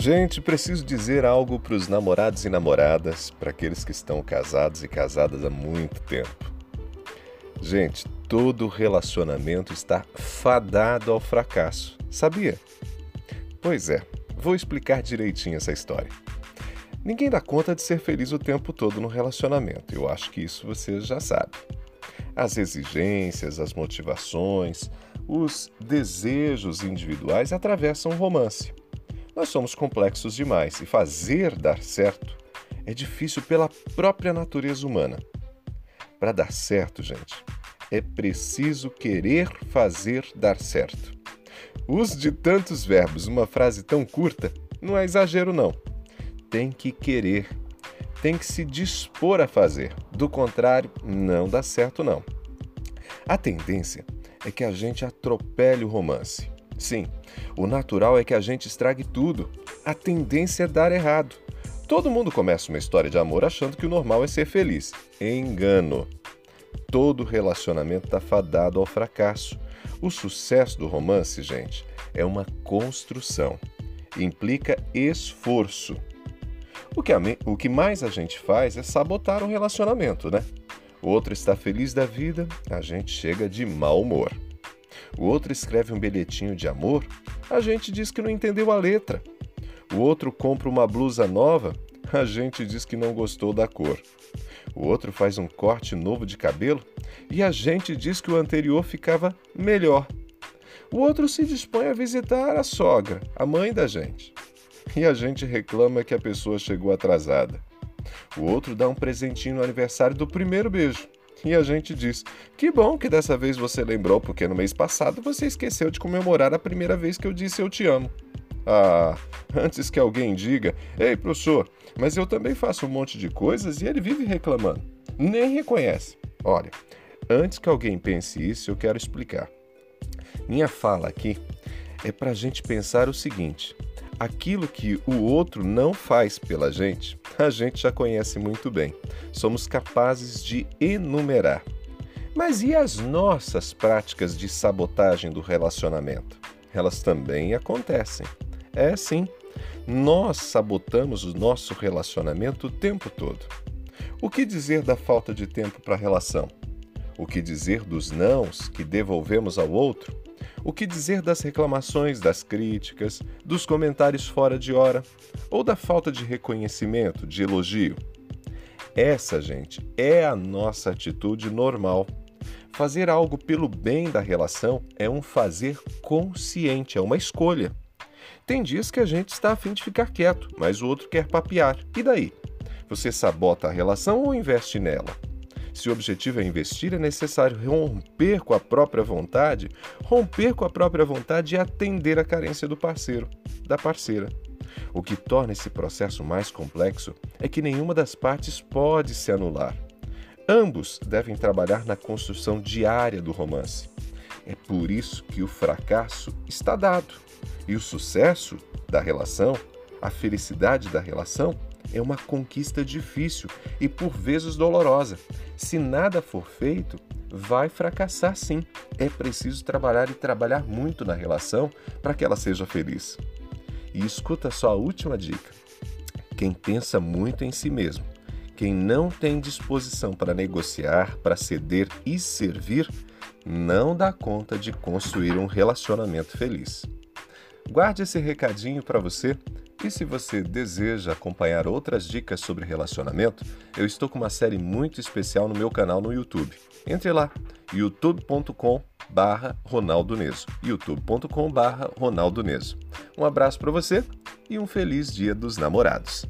Gente, preciso dizer algo para os namorados e namoradas, para aqueles que estão casados e casadas há muito tempo. Gente, todo relacionamento está fadado ao fracasso, sabia? Pois é, vou explicar direitinho essa história. Ninguém dá conta de ser feliz o tempo todo no relacionamento, eu acho que isso você já sabe. As exigências, as motivações, os desejos individuais atravessam o romance. Nós somos complexos demais e fazer dar certo é difícil pela própria natureza humana. Para dar certo, gente, é preciso querer fazer dar certo. Uso de tantos verbos numa frase tão curta não é exagero, não. Tem que querer, tem que se dispor a fazer. Do contrário, não dá certo, não. A tendência é que a gente atropele o romance. Sim, o natural é que a gente estrague tudo. A tendência é dar errado. Todo mundo começa uma história de amor achando que o normal é ser feliz. Engano. Todo relacionamento está fadado ao fracasso. O sucesso do romance, gente, é uma construção. Implica esforço. O que, o que mais a gente faz é sabotar o relacionamento, né? O outro está feliz da vida, a gente chega de mau humor. O outro escreve um bilhetinho de amor, a gente diz que não entendeu a letra. O outro compra uma blusa nova, a gente diz que não gostou da cor. O outro faz um corte novo de cabelo e a gente diz que o anterior ficava melhor. O outro se dispõe a visitar a sogra, a mãe da gente. E a gente reclama que a pessoa chegou atrasada. O outro dá um presentinho no aniversário do primeiro beijo. E a gente diz: Que bom que dessa vez você lembrou, porque no mês passado você esqueceu de comemorar a primeira vez que eu disse eu te amo. Ah, antes que alguém diga: Ei, professor, mas eu também faço um monte de coisas e ele vive reclamando. Nem reconhece. Olha, antes que alguém pense isso, eu quero explicar. Minha fala aqui é para a gente pensar o seguinte: aquilo que o outro não faz pela gente, a gente já conhece muito bem. Somos capazes de enumerar. Mas e as nossas práticas de sabotagem do relacionamento? Elas também acontecem. É sim, nós sabotamos o nosso relacionamento o tempo todo. O que dizer da falta de tempo para a relação? O que dizer dos nãos que devolvemos ao outro? O que dizer das reclamações, das críticas, dos comentários fora de hora ou da falta de reconhecimento, de elogio? Essa, gente, é a nossa atitude normal. Fazer algo pelo bem da relação é um fazer consciente, é uma escolha. Tem dias que a gente está afim de ficar quieto, mas o outro quer papear. E daí? Você sabota a relação ou investe nela? Se o objetivo é investir, é necessário romper com a própria vontade, romper com a própria vontade e atender a carência do parceiro, da parceira. O que torna esse processo mais complexo é que nenhuma das partes pode se anular. Ambos devem trabalhar na construção diária do romance. É por isso que o fracasso está dado e o sucesso da relação, a felicidade da relação, é uma conquista difícil e por vezes dolorosa. Se nada for feito, vai fracassar sim. É preciso trabalhar e trabalhar muito na relação para que ela seja feliz. E escuta só a última dica. Quem pensa muito em si mesmo, quem não tem disposição para negociar, para ceder e servir, não dá conta de construir um relacionamento feliz. Guarde esse recadinho para você e se você deseja acompanhar outras dicas sobre relacionamento, eu estou com uma série muito especial no meu canal no YouTube. Entre lá, youtube.com barra Ronaldo Neso, youtube.com barra Ronaldo Neso. Um abraço para você e um feliz dia dos namorados.